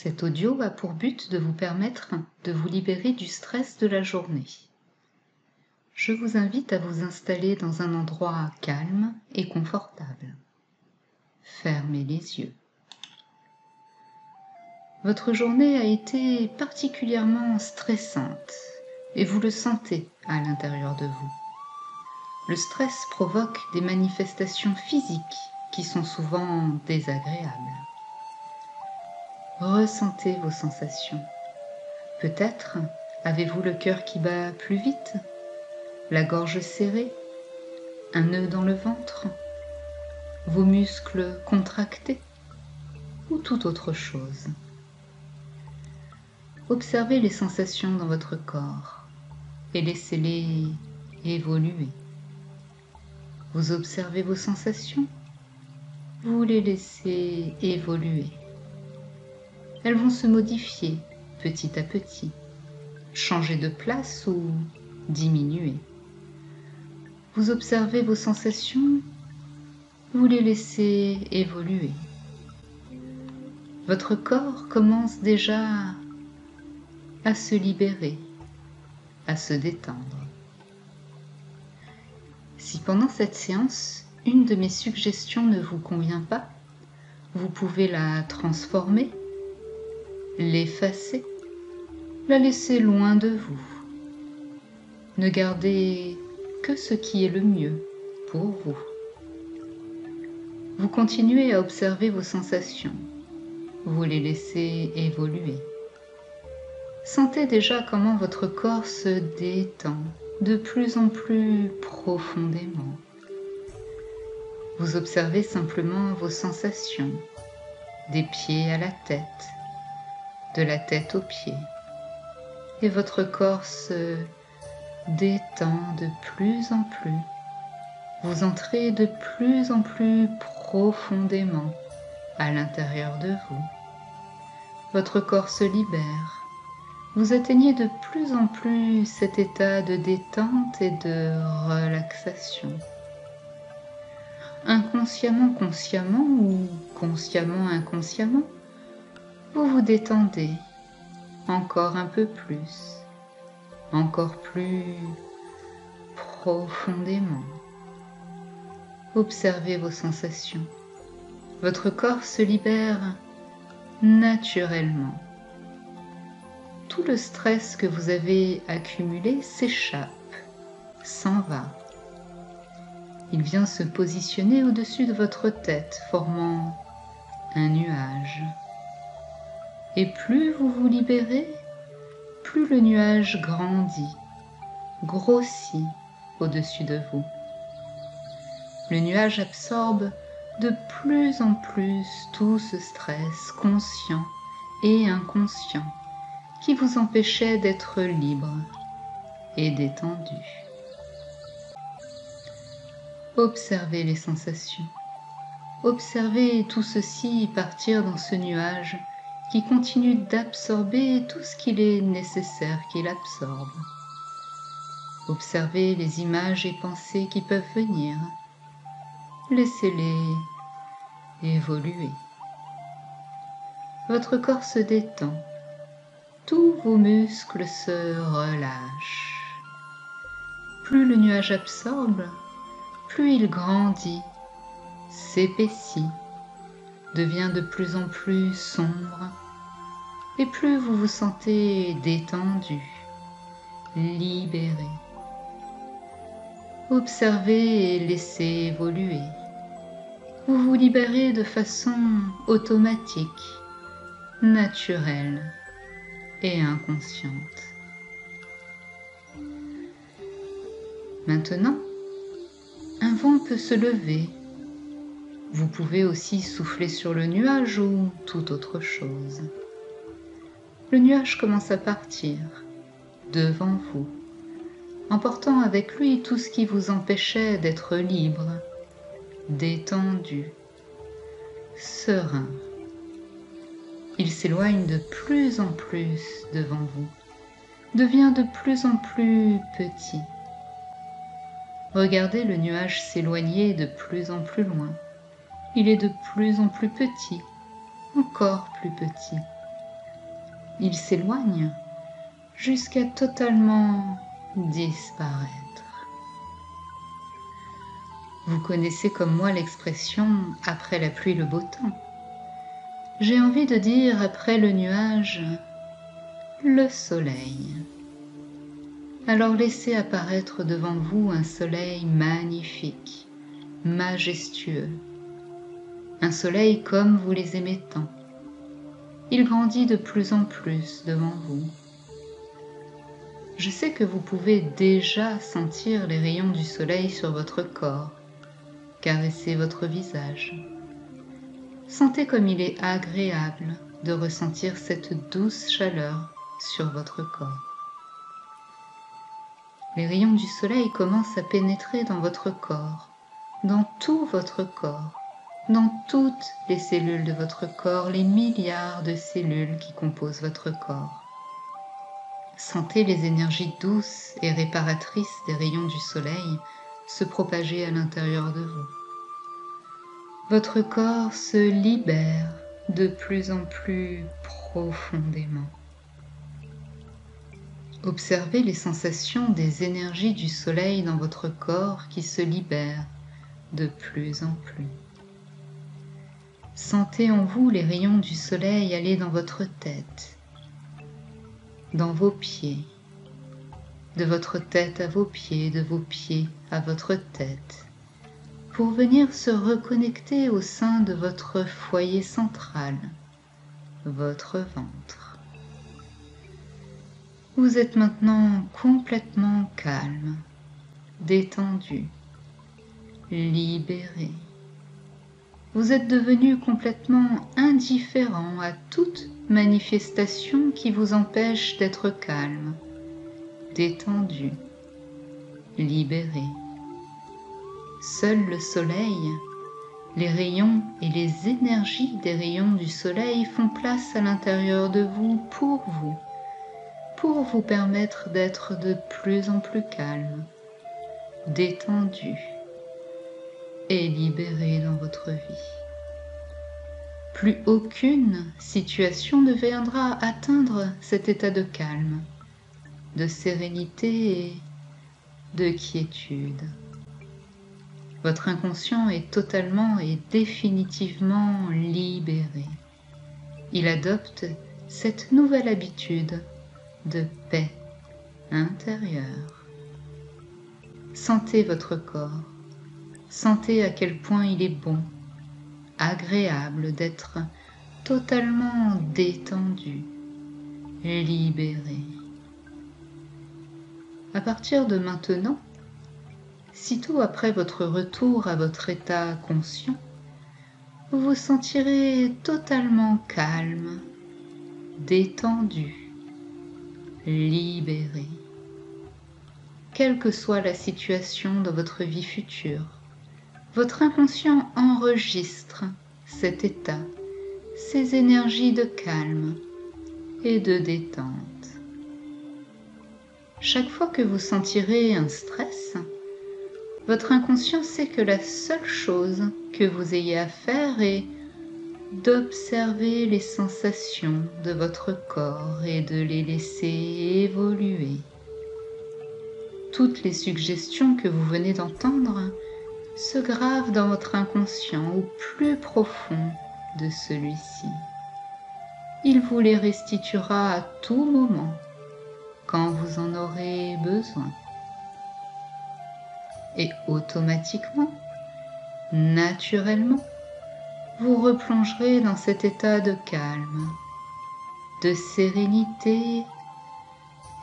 Cet audio a pour but de vous permettre de vous libérer du stress de la journée. Je vous invite à vous installer dans un endroit calme et confortable. Fermez les yeux. Votre journée a été particulièrement stressante et vous le sentez à l'intérieur de vous. Le stress provoque des manifestations physiques qui sont souvent désagréables. Ressentez vos sensations. Peut-être avez-vous le cœur qui bat plus vite, la gorge serrée, un nœud dans le ventre, vos muscles contractés? Ou toute autre chose? Observez les sensations dans votre corps et laissez-les évoluer. Vous observez vos sensations, vous les laissez évoluer elles vont se modifier petit à petit, changer de place ou diminuer. Vous observez vos sensations, vous les laissez évoluer. Votre corps commence déjà à se libérer, à se détendre. Si pendant cette séance, une de mes suggestions ne vous convient pas, vous pouvez la transformer l'effacer, la laisser loin de vous. Ne gardez que ce qui est le mieux pour vous. Vous continuez à observer vos sensations, vous les laissez évoluer. Sentez déjà comment votre corps se détend de plus en plus profondément. Vous observez simplement vos sensations, des pieds à la tête, de la tête aux pieds. Et votre corps se détend de plus en plus. Vous entrez de plus en plus profondément à l'intérieur de vous. Votre corps se libère. Vous atteignez de plus en plus cet état de détente et de relaxation. Inconsciemment, consciemment ou consciemment, inconsciemment, vous vous détendez encore un peu plus, encore plus profondément. Observez vos sensations. Votre corps se libère naturellement. Tout le stress que vous avez accumulé s'échappe, s'en va. Il vient se positionner au-dessus de votre tête, formant un nuage. Et plus vous vous libérez, plus le nuage grandit, grossit au-dessus de vous. Le nuage absorbe de plus en plus tout ce stress conscient et inconscient qui vous empêchait d'être libre et détendu. Observez les sensations. Observez tout ceci partir dans ce nuage qui continue d'absorber tout ce qu'il est nécessaire qu'il absorbe. Observez les images et pensées qui peuvent venir. Laissez-les évoluer. Votre corps se détend. Tous vos muscles se relâchent. Plus le nuage absorbe, plus il grandit, s'épaissit devient de plus en plus sombre et plus vous vous sentez détendu, libéré. Observez et laissez évoluer. Vous vous libérez de façon automatique, naturelle et inconsciente. Maintenant, un vent peut se lever vous pouvez aussi souffler sur le nuage ou toute autre chose. Le nuage commence à partir devant vous, emportant avec lui tout ce qui vous empêchait d'être libre, détendu, serein. Il s'éloigne de plus en plus devant vous, devient de plus en plus petit. Regardez le nuage s'éloigner de plus en plus loin il est de plus en plus petit, encore plus petit. il s'éloigne jusqu'à totalement disparaître. Vous connaissez comme moi l'expression après la pluie le beau temps. J'ai envie de dire après le nuage le soleil. Alors laissez apparaître devant vous un soleil magnifique, majestueux, un soleil comme vous les aimez tant. Il grandit de plus en plus devant vous. Je sais que vous pouvez déjà sentir les rayons du soleil sur votre corps caressez votre visage. Sentez comme il est agréable de ressentir cette douce chaleur sur votre corps. Les rayons du soleil commencent à pénétrer dans votre corps, dans tout votre corps, dans toutes les cellules de votre corps, les milliards de cellules qui composent votre corps. Sentez les énergies douces et réparatrices des rayons du soleil se propager à l'intérieur de vous. Votre corps se libère de plus en plus profondément. Observez les sensations des énergies du soleil dans votre corps qui se libèrent de plus en plus. Sentez en vous les rayons du soleil aller dans votre tête, dans vos pieds, de votre tête à vos pieds, de vos pieds à votre tête, pour venir se reconnecter au sein de votre foyer central, votre ventre. Vous êtes maintenant complètement calme, détendu, libéré. Vous êtes devenu complètement indifférent à toute manifestation qui vous empêche d'être calme détendu, libéré. Seul le soleil, les rayons et les énergies des rayons du soleil font place à l'intérieur de vous pour vous, pour vous permettre d'être de plus en plus calme, détendu et libéré dans votre vie. Plus aucune situation ne viendra atteindre cet état de calme de sérénité et de quiétude. Votre inconscient est totalement et définitivement libéré. Il adopte cette nouvelle habitude de paix intérieure. Sentez votre corps, sentez à quel point il est bon, agréable d'être totalement détendu, libéré. À partir de maintenant, sitôt après votre retour à votre état conscient, vous vous sentirez totalement calme, détendu, libéré. Quelle que soit la situation de votre vie future, votre inconscient enregistre cet état, ces énergies de calme et de détente. Chaque fois que vous sentirez un stress, votre inconscient sait que la seule chose que vous ayez à faire est d'observer les sensations de votre corps et de les laisser évoluer. Toutes les suggestions que vous venez d'entendre se gravent dans votre inconscient au plus profond de celui-ci. Il vous les restituera à tout moment quand vous en aurez besoin. Et automatiquement, naturellement, vous replongerez dans cet état de calme, de sérénité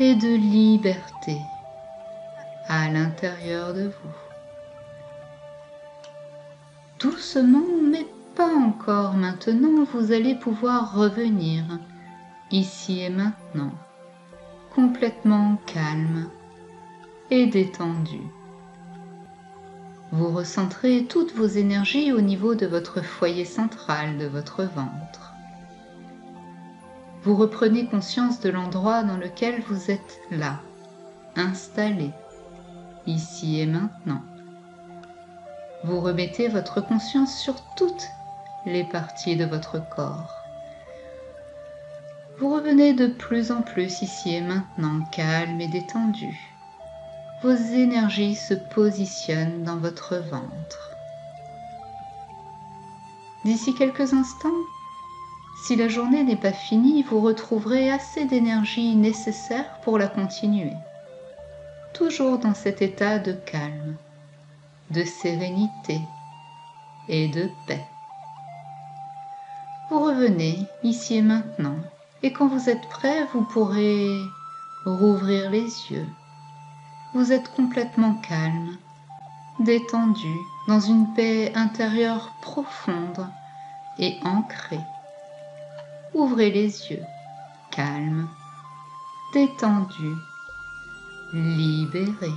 et de liberté à l'intérieur de vous. Doucement, mais pas encore maintenant, vous allez pouvoir revenir ici et maintenant complètement calme et détendu. Vous recentrez toutes vos énergies au niveau de votre foyer central de votre ventre. Vous reprenez conscience de l'endroit dans lequel vous êtes là, installé, ici et maintenant. Vous remettez votre conscience sur toutes les parties de votre corps Vous revenez de plus en plus ici et maintenant calme et détendu. Vos énergies se positionnent dans votre ventre. D'ici quelques instants, si la journée n'est pas finie, vous retrouverez assez d'énergie nécessaire pour la continuer. Toujours dans cet état de calme, de sérénité et de paix. Vous revenez ici et maintenant et quand vous êtes prêt, vous pourrez rouvrir les yeux. Vous êtes complètement calme, détendu, dans une paix intérieure profonde et ancrée. Ouvrez les yeux, calme, détendu, libéré.